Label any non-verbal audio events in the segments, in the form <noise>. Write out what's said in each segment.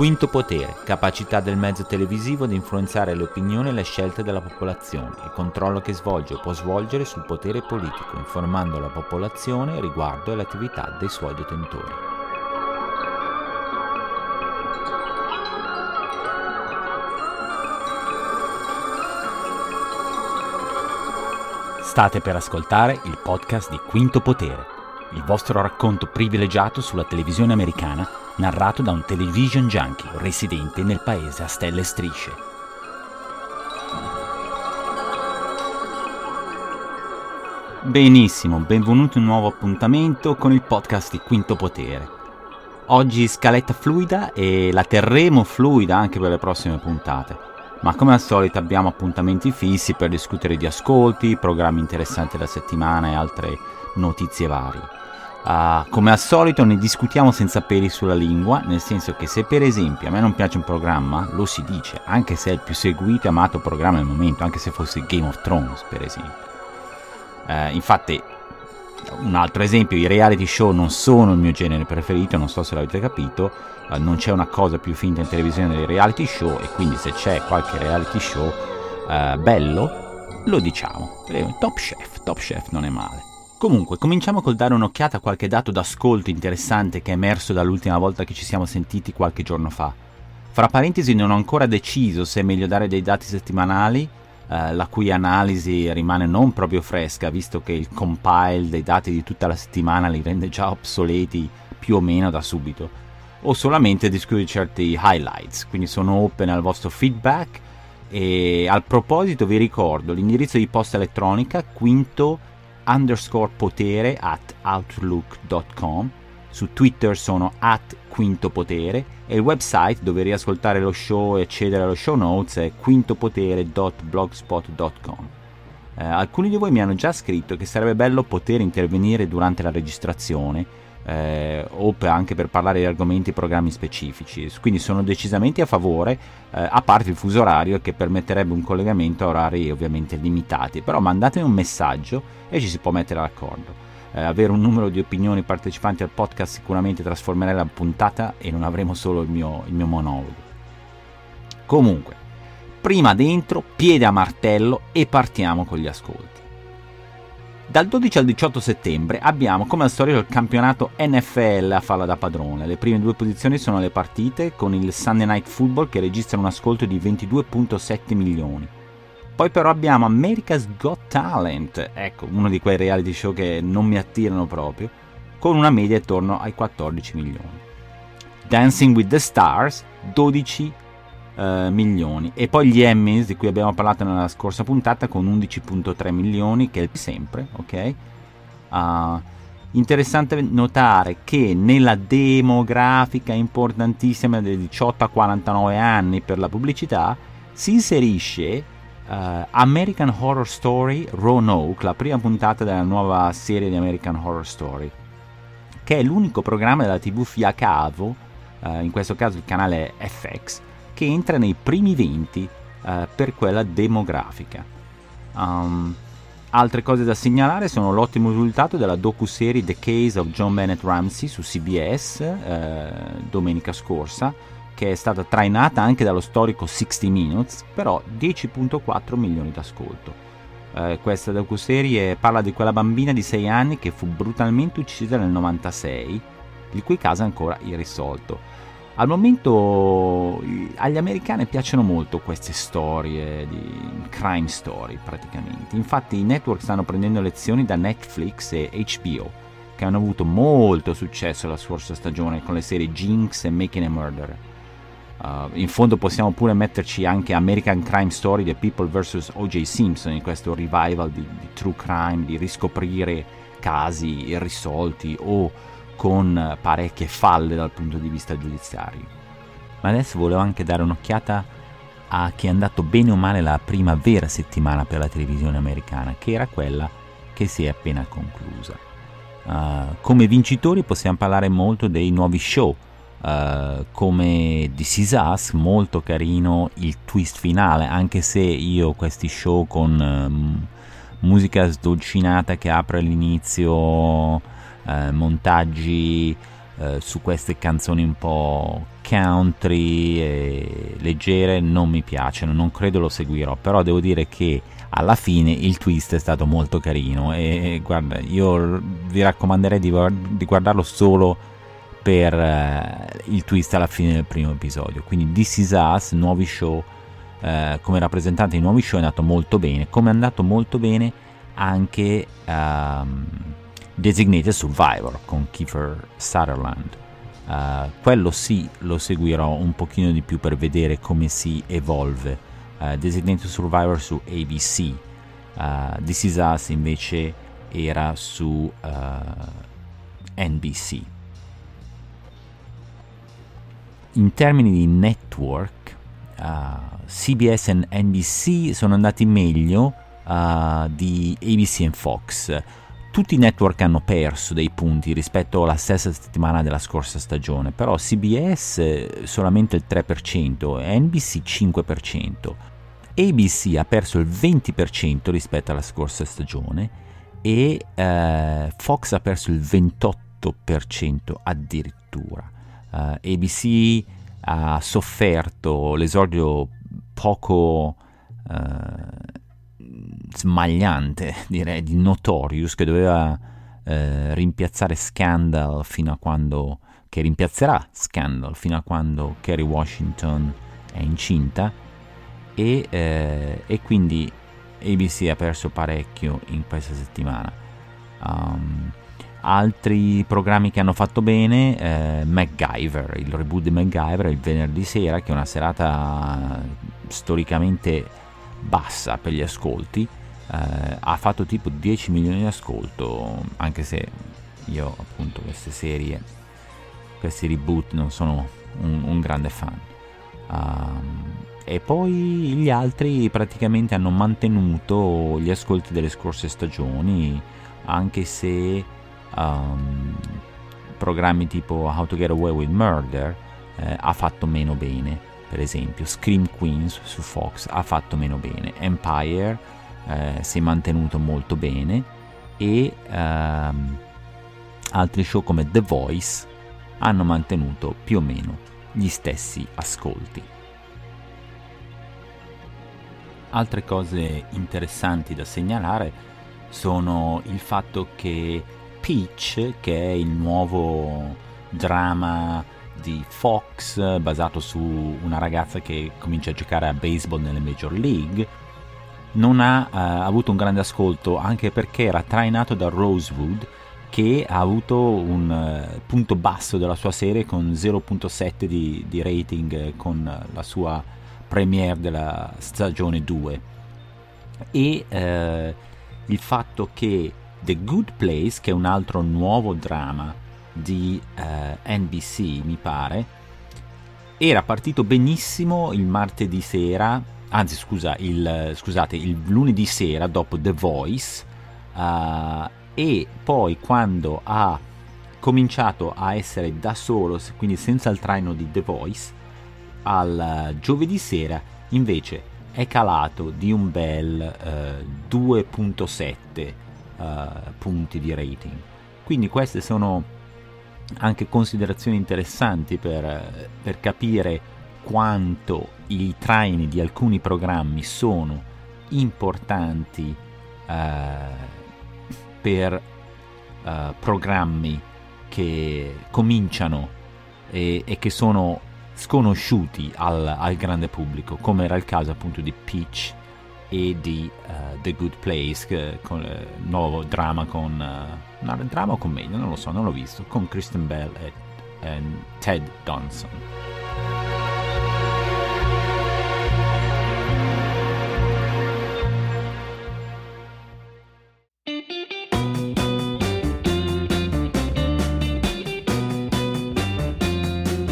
Quinto potere, capacità del mezzo televisivo di influenzare le opinioni e le scelte della popolazione, il controllo che svolge o può svolgere sul potere politico, informando la popolazione riguardo alle attività dei suoi detentori. State per ascoltare il podcast di Quinto Potere, il vostro racconto privilegiato sulla televisione americana narrato da un television junkie residente nel paese a stelle e strisce. Benissimo, benvenuti in un nuovo appuntamento con il podcast di Quinto Potere. Oggi scaletta fluida e la terremo fluida anche per le prossime puntate. Ma come al solito abbiamo appuntamenti fissi per discutere di ascolti, programmi interessanti della settimana e altre notizie varie. Uh, come al solito ne discutiamo senza peli sulla lingua, nel senso che se per esempio a me non piace un programma, lo si dice, anche se è il più seguito e amato programma al momento, anche se fosse Game of Thrones per esempio. Uh, infatti, un altro esempio, i reality show non sono il mio genere preferito, non so se l'avete capito, uh, non c'è una cosa più finta in televisione dei reality show e quindi se c'è qualche reality show bello, lo diciamo. Top Chef, Top Chef non è male. Comunque, cominciamo col dare un'occhiata a qualche dato d'ascolto interessante che è emerso dall'ultima volta che ci siamo sentiti qualche giorno fa. Fra parentesi non ho ancora deciso se è meglio dare dei dati settimanali, eh, la cui analisi rimane non proprio fresca, visto che il compile dei dati di tutta la settimana li rende già obsoleti più o meno da subito, o solamente discutere certi highlights, quindi sono open al vostro feedback e al proposito vi ricordo l'indirizzo di posta elettronica quinto underscore potere at outlook.com, su Twitter sono at quinto potere e il website dove riascoltare lo show e accedere allo show notes è quintopotere.blogspot.com. Eh, alcuni di voi mi hanno già scritto che sarebbe bello poter intervenire durante la registrazione eh, o per, anche per parlare di argomenti e programmi specifici. Quindi sono decisamente a favore, eh, a parte il fuso orario che permetterebbe un collegamento a orari ovviamente limitati. Però mandatemi un messaggio e ci si può mettere d'accordo. Eh, avere un numero di opinioni partecipanti al podcast sicuramente trasformerà la puntata e non avremo solo il mio, il mio monologo. Comunque, prima dentro, piede a martello e partiamo con gli ascolti. Dal 12 al 18 settembre abbiamo come al solito il campionato NFL a farla da padrone. Le prime due posizioni sono le partite con il Sunday Night Football che registra un ascolto di 22.7 milioni. Poi però abbiamo America's Got Talent, ecco, uno di quei reality show che non mi attirano proprio, con una media attorno ai 14 milioni. Dancing with the Stars, 12 uh, milioni. E poi gli Emmys, di cui abbiamo parlato nella scorsa puntata, con 11.3 milioni, che è sempre, ok? Uh, interessante notare che nella demografica importantissima dei 18 a 49 anni per la pubblicità si inserisce uh, American Horror Story Roanoke, la prima puntata della nuova serie di American Horror Story, che è l'unico programma della TV via cavo, uh, in questo caso il canale FX, che entra nei primi 20 eh, per quella demografica. Um, altre cose da segnalare sono l'ottimo risultato della docu-serie The Case of John Bennett Ramsey su CBS eh, domenica scorsa, che è stata trainata anche dallo storico 60 Minutes, però 10.4 milioni d'ascolto. Eh, questa docu-serie parla di quella bambina di 6 anni che fu brutalmente uccisa nel 96, il cui caso è ancora irrisolto. Al momento agli americani piacciono molto queste storie di crime story praticamente. Infatti i network stanno prendendo lezioni da Netflix e HBO, che hanno avuto molto successo la scorsa stagione con le serie Jinx e Making a Murder. Uh, in fondo possiamo pure metterci anche American Crime Story The People vs. O.J. Simpson in questo revival di, di true crime, di riscoprire casi irrisolti o con parecchie falle dal punto di vista giudiziario. Ma adesso volevo anche dare un'occhiata a chi è andato bene o male la prima vera settimana per la televisione americana, che era quella che si è appena conclusa. Uh, come vincitori possiamo parlare molto dei nuovi show, uh, come This Is Us, molto carino il twist finale, anche se io questi show con um, musica sdolcinata che apre l'inizio eh, montaggi eh, su queste canzoni un po' country e leggere non mi piacciono, non credo lo seguirò, però devo dire che alla fine il twist è stato molto carino e guarda, io vi raccomanderei di, di guardarlo solo per uh, il twist alla fine del primo episodio. Quindi This Is Us, nuovi show, uh, come rappresentante di nuovi show è andato molto bene, come è andato molto bene anche um, Designated Survivor con Kiefer Sutherland. Uh, quello sì lo seguirò un pochino di più per vedere come si evolve. Designated Survivor su ABC. This Is Us invece era su NBC in termini di network, uh, CBS e NBC sono andati meglio uh, di ABC e Fox. Tutti i network hanno perso dei punti rispetto alla stessa settimana della scorsa stagione, però CBS solamente il 3% e NBC 5%. ABC ha perso il 20% rispetto alla scorsa stagione e uh, Fox ha perso il 28% addirittura eh, ABC ha sofferto l'esordio poco uh, smagliante, <laughs> direi, di Notorious che doveva uh, rimpiazzare Scandal fino a quando che rimpiazzerà Scandal fino a quando Kerry Washington è incinta e, eh, e quindi ABC ha perso parecchio in questa settimana. Um, Altri programmi che hanno fatto bene, eh, MacGyver, il reboot di MacGyver il venerdì sera, che è una serata storicamente bassa per gli ascolti, eh, ha fatto tipo 10 milioni di ascolto, anche se io appunto queste serie, questi reboot non sono un, un grande fan. Um, e poi gli altri praticamente hanno mantenuto gli ascolti delle scorse stagioni, anche se um, programmi tipo How to Get Away with Murder eh, ha fatto meno bene, per esempio Scream Queens su Fox ha fatto meno bene, Empire eh, si è mantenuto molto bene e um, altri show come The Voice hanno mantenuto più o meno gli stessi ascolti. Altre cose interessanti da segnalare sono il fatto che Peach, che è il nuovo drama di Fox basato su una ragazza che comincia a giocare a baseball nelle Major League. Non ha uh, avuto un grande ascolto anche perché era trainato da Rosewood che ha avuto un uh, punto basso della sua serie con 0.7 di, di rating con la sua premiere della stagione 2 e uh, il fatto che The Good Place, che è un altro nuovo drama di eh, NBC, mi pare, era partito benissimo il martedì sera, anzi scusa, il, scusate, il lunedì sera dopo The Voice uh, e poi quando ha cominciato a essere da solo, quindi senza il traino di The Voice, al giovedì sera invece è calato di un bel uh, 2.7 uh, punti di rating. Quindi queste sono anche considerazioni interessanti per, per capire quanto i traini di alcuni programmi sono importanti uh, per uh, programmi che cominciano e, e, che sono sconosciuti al, al grande pubblico, come era il caso appunto di Peach e di uh, The Good Place, che, con, uh, nuovo drama con... Uh, no, drama o commedia, non lo so, non l'ho visto, con Kristen Bell e, e Ted Donson.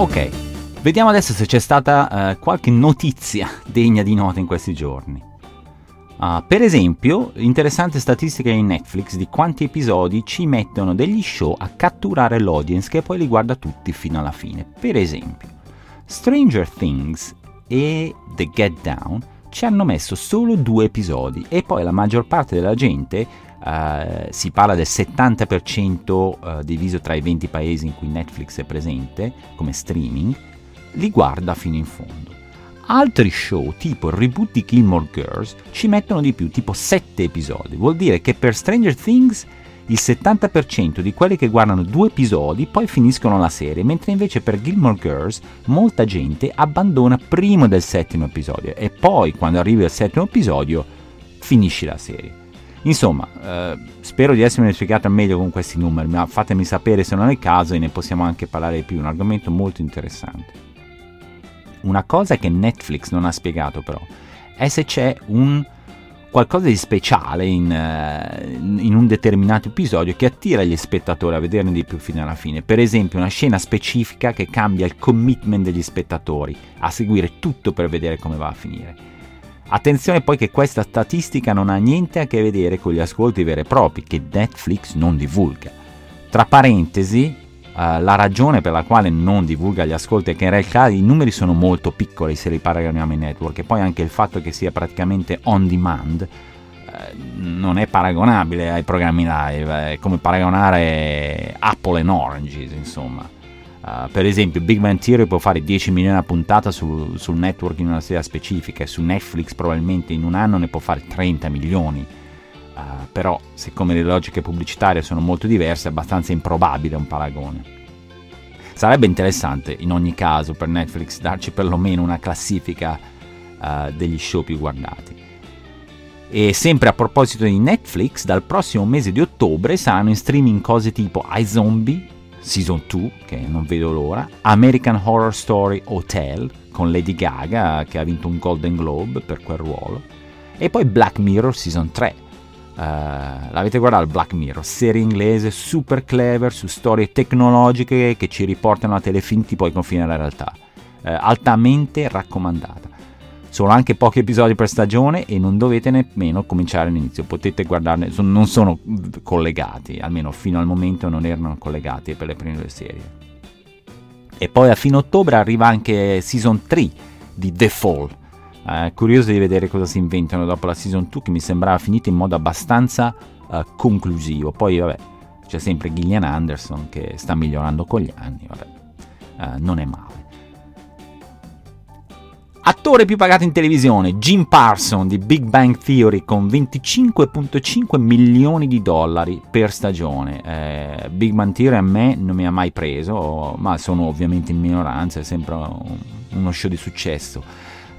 Ok, vediamo adesso se c'è stata uh, qualche notizia <laughs> degna di nota in questi giorni. Uh, per esempio, interessante statistica in Netflix di quanti episodi ci mettono degli show a catturare l'audience che poi li guarda tutti fino alla fine. Per esempio, Stranger Things e The Get Down ci hanno messo solo due episodi e poi la maggior parte della gente, uh, si parla del 70% uh, diviso tra i 20 paesi in cui Netflix è presente come streaming, li guarda fino in fondo. Altri show, tipo il reboot di Gilmore Girls, ci mettono di più, tipo 7 episodi. Vuol dire che per Stranger Things il 70% di quelli che guardano due episodi poi finiscono la serie, mentre invece per Gilmore Girls molta gente abbandona prima del settimo episodio e poi quando arrivi al settimo episodio finisci la serie. Insomma, eh, spero di essermi spiegato meglio con questi numeri, ma fatemi sapere se non è il caso e ne possiamo anche parlare di più, un argomento molto interessante. Una cosa che Netflix non ha spiegato però è se c'è un qualcosa di speciale in, uh, in, un determinato episodio che attira gli spettatori a vederne di più fino alla fine. Per esempio, una scena specifica che cambia il commitment degli spettatori a seguire tutto per vedere come va a finire. Attenzione poi che questa statistica non ha niente a che vedere con gli ascolti veri e propri che Netflix non divulga. Tra parentesi, uh, la ragione per la quale non divulga gli ascolti è che in realtà i numeri sono molto piccoli se li paragoniamo ai network e poi anche il fatto che sia praticamente on demand uh, non è paragonabile ai programmi live, è come paragonare Apple and Oranges, insomma. Uh, per esempio, Big Bang Theory può fare 10 milioni a puntata su, sul network in una serie specifica e su Netflix probabilmente in un anno ne può fare 30 milioni. Uh, però, siccome le logiche pubblicitarie sono molto diverse, è abbastanza improbabile un paragone. Sarebbe interessante, in ogni caso, per Netflix darci perlomeno una classifica uh, degli show più guardati. E sempre a proposito di Netflix, dal prossimo mese di ottobre saranno in streaming cose tipo iZombie, Season 2, che non vedo l'ora, American Horror Story Hotel con Lady Gaga che ha vinto un Golden Globe per quel ruolo, e poi Black Mirror Season 3. Eh, l'avete guardato Black Mirror, serie inglese super clever su storie tecnologiche che ci riportano a telefilm tipo ai confini della realtà. Uh, altamente raccomandata. Sono anche pochi episodi per stagione e non dovete nemmeno cominciare all'inizio, potete guardarne, non sono collegati, almeno fino al momento non erano collegati per le prime due serie. E poi a fine ottobre arriva anche Season 3 di The Fall. Eh, curioso di vedere cosa si inventano dopo la Season 2 che mi sembrava finita in modo abbastanza eh, conclusivo. Poi vabbè, c'è sempre Gillian Anderson che sta migliorando con gli anni, vabbè, eh, non è male. Attore più pagato in televisione, Jim Parson di Big Bang Theory con 25.5 milioni di dollari per stagione. Eh, Big Bang Theory a me non mi ha mai preso, ma sono ovviamente in minoranza, è sempre uno show di successo.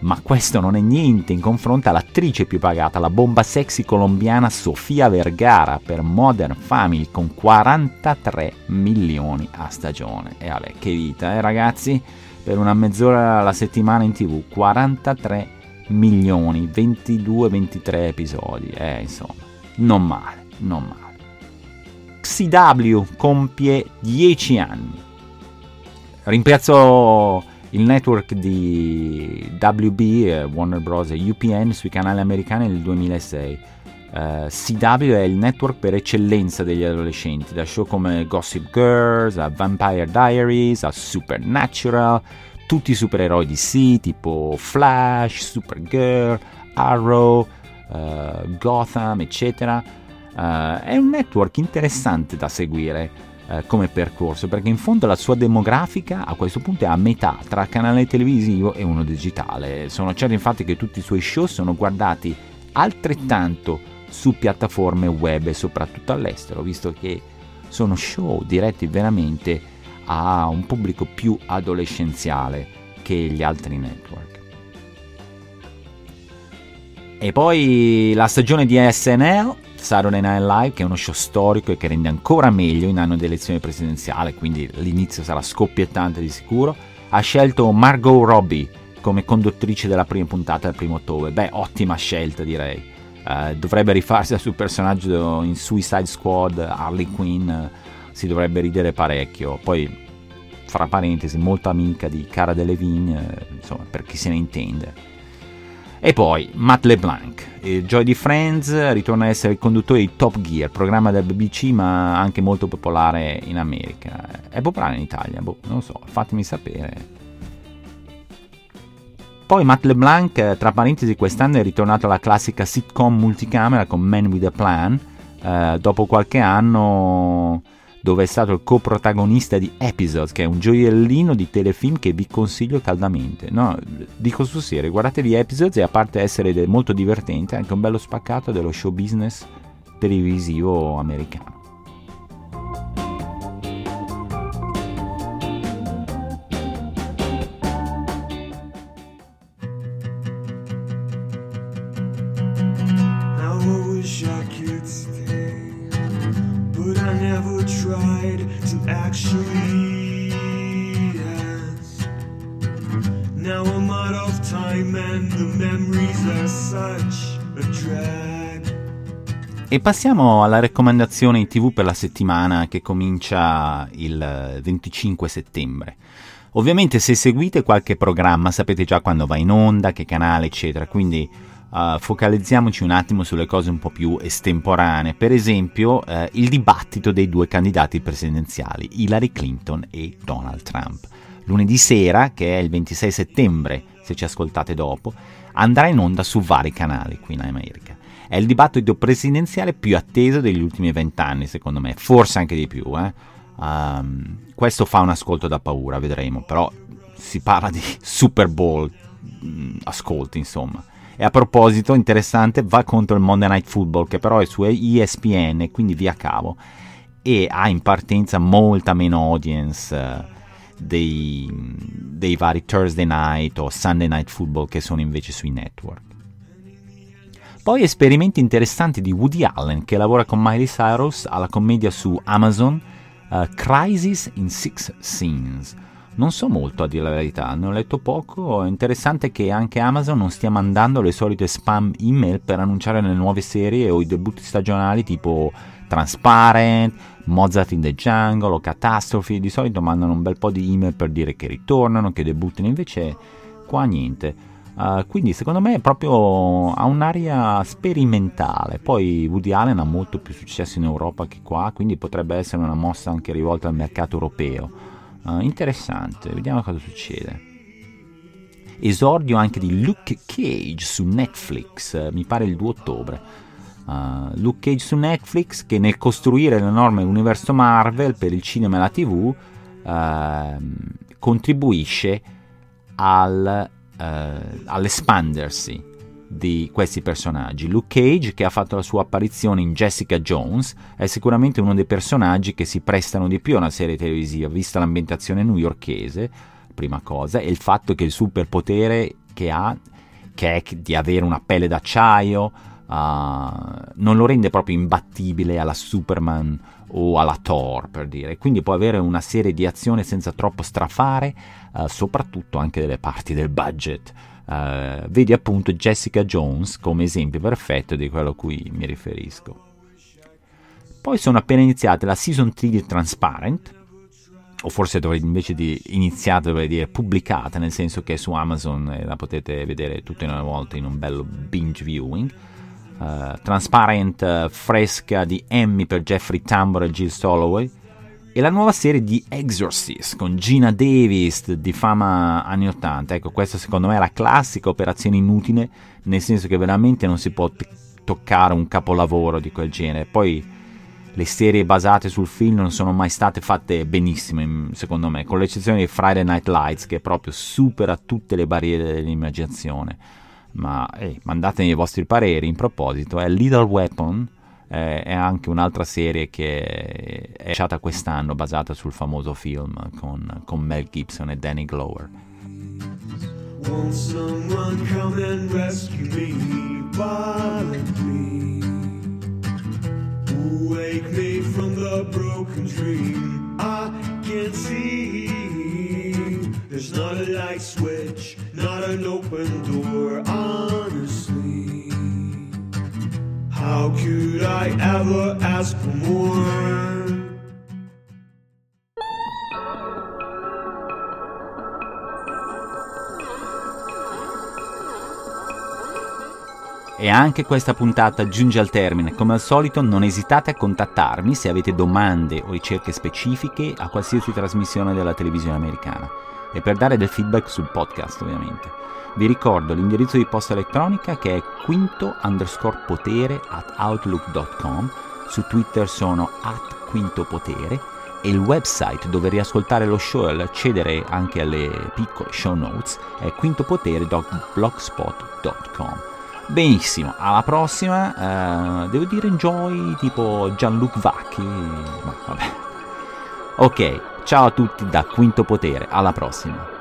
Ma questo non è niente in confronto all'attrice più pagata, la bomba sexy colombiana Sofia Vergara per Modern Family con 43 milioni a stagione. E vabbè, che vita, eh ragazzi? per una mezz'ora alla settimana in tv, 43 milioni, 22-23 episodi, eh insomma, non male, non male. XCW compie 10 anni. Rimpiazzo il network di WB, Warner Bros. e UPN sui canali americani nel 2006. Uh, CW è il network per eccellenza degli adolescenti, da show come Gossip Girls, a Vampire Diaries, a Supernatural, tutti i supereroi di DC tipo Flash, Supergirl, Arrow, uh, Gotham, eccetera. Uh, è un network interessante da seguire come percorso perché in fondo la sua demografica a questo punto è a metà tra canale televisivo e uno digitale. Sono certo infatti che tutti i suoi show sono guardati altrettanto su piattaforme web soprattutto all'estero, visto che sono show diretti veramente a un pubblico più adolescenziale che gli altri network. E poi la stagione di SNL, Saturday Night Live, che è uno show storico e che rende ancora meglio in anno di elezione presidenziale, quindi l'inizio sarà scoppiettante di sicuro, ha scelto Margot Robbie come conduttrice della prima puntata del primo ottobre. Beh, ottima scelta direi eh, dovrebbe rifarsi al suo personaggio in Suicide Squad, Harley Quinn, si dovrebbe ridere parecchio. Poi, fra parentesi, molto amica di Cara Delevingne, eh, insomma, per chi se ne intende. E poi Matt LeBlanc, Joy di Friends, ritorna a essere il conduttore di Top Gear, programma del BBC ma anche molto popolare in America. È popolare in Italia? Boh, non lo so, fatemi sapere. Poi Matt LeBlanc, tra parentesi, quest'anno è ritornato alla classica sitcom multicamera con Man with a Plan. Eh, dopo qualche anno dove è stato il coprotagonista di Episodes, che è un gioiellino di telefilm che vi consiglio caldamente. No, dico sul serio, guardatevi Episodes e a parte essere molto divertente, è anche un bello spaccato dello show business televisivo americano. E passiamo alla raccomandazione in tv per la settimana che comincia il 25 settembre. Ovviamente se seguite qualche programma sapete già quando va in onda, che canale, eccetera, quindi uh, focalizziamoci un attimo sulle cose un po' più estemporanee. Per esempio uh, il dibattito dei due candidati presidenziali, Hillary Clinton e Donald Trump. Lunedì sera, che è il 26 settembre, se ci ascoltate dopo, andrà in onda su vari canali qui in America. È il dibattito presidenziale più atteso degli ultimi vent'anni, secondo me, forse anche di più. Eh? Um, questo fa un ascolto da paura, vedremo, però si parla di Super Bowl mm, ascolti, insomma. E a proposito, interessante, va contro il Monday Night Football, che però è su ESPN, quindi via cavo, e ha in partenza molta meno audience uh, dei, dei vari Thursday Night o Sunday Night Football che sono invece sui network. Poi esperimenti interessanti di Woody Allen che lavora con Miley Cyrus alla commedia su Amazon uh, Crisis in Six Scenes. Non so molto a dire la verità, ne ho letto poco. È interessante che anche Amazon non stia mandando le solite spam email per annunciare le nuove serie o i debutti stagionali tipo Transparent, Mozart in the Jungle o Catastrophe. Di solito mandano un bel po' di email per dire che ritornano, che debuttano, invece qua niente. Uh, quindi secondo me è proprio ha un'aria sperimentale. Poi Woody Allen ha molto più successo in Europa che qua, quindi potrebbe essere una mossa anche rivolta al mercato europeo. Uh, interessante, vediamo cosa succede. Esordio anche di Luke Cage su Netflix, mi pare il 2 ottobre. Uh, Luke Cage su Netflix che nel costruire l'enorme universo Marvel per il cinema e la tv ehm, contribuisce al eh, all'espandersi di questi personaggi. Luke Cage, che ha fatto la sua apparizione in Jessica Jones, è sicuramente uno dei personaggi che si prestano di più a una serie televisiva, vista l'ambientazione newyorchese, prima cosa, e il fatto che il superpotere che ha, che è di avere una pelle d'acciaio, uh, non lo rende proprio imbattibile alla Superman o alla Thor, per dire. Quindi può avere una serie di azioni senza troppo strafare, uh, soprattutto anche delle parti del budget. Uh, vedi appunto Jessica Jones come esempio perfetto di quello a cui mi riferisco. Poi sono appena iniziate la season 3 di Transparent, o forse dovrei invece di iniziata dovrei dire pubblicata, nel senso che su Amazon eh, la potete vedere tutte in una volta in un bello binge viewing. Uh, Transparent uh, fresca di Emmy per Jeffrey Tambor e Jill Soloway e la nuova serie di Exorcist con Gina Davis di fama anni 80. Ecco, questa secondo me è la classica operazione inutile, nel senso che veramente non si può t- toccare un capolavoro di quel genere. Poi le serie basate sul film non sono mai state fatte benissimo, secondo me, con l'eccezione di Friday Night Lights che proprio supera tutte le barriere dell'immaginazione ma eh, mandatemi i vostri pareri in proposito. È Little Weapon, eh, è anche un'altra serie che è uscita quest'anno basata sul famoso film con, con Mel Gibson e Danny Glover. Wake me from the broken dream I can't see. There's not a light switch, not an open door, honestly. How could I ever ask for more? E anche questa puntata giunge al termine. Come al solito non esitate a contattarmi se avete domande o ricerche specifiche a qualsiasi trasmissione della televisione americana e per dare del feedback sul podcast ovviamente. Vi ricordo l'indirizzo di posta elettronica che è quinto underscore potere at outlook.com su Twitter sono at Quinto Potere e il website dove riascoltare lo show e accedere anche alle piccole show notes è quintopotere.blogspot.com. Benissimo, alla prossima. Uh, devo dire enjoy tipo Gianluc Vacchi. Ma vabbè. Ok, ciao a tutti da Quinto Potere, alla prossima.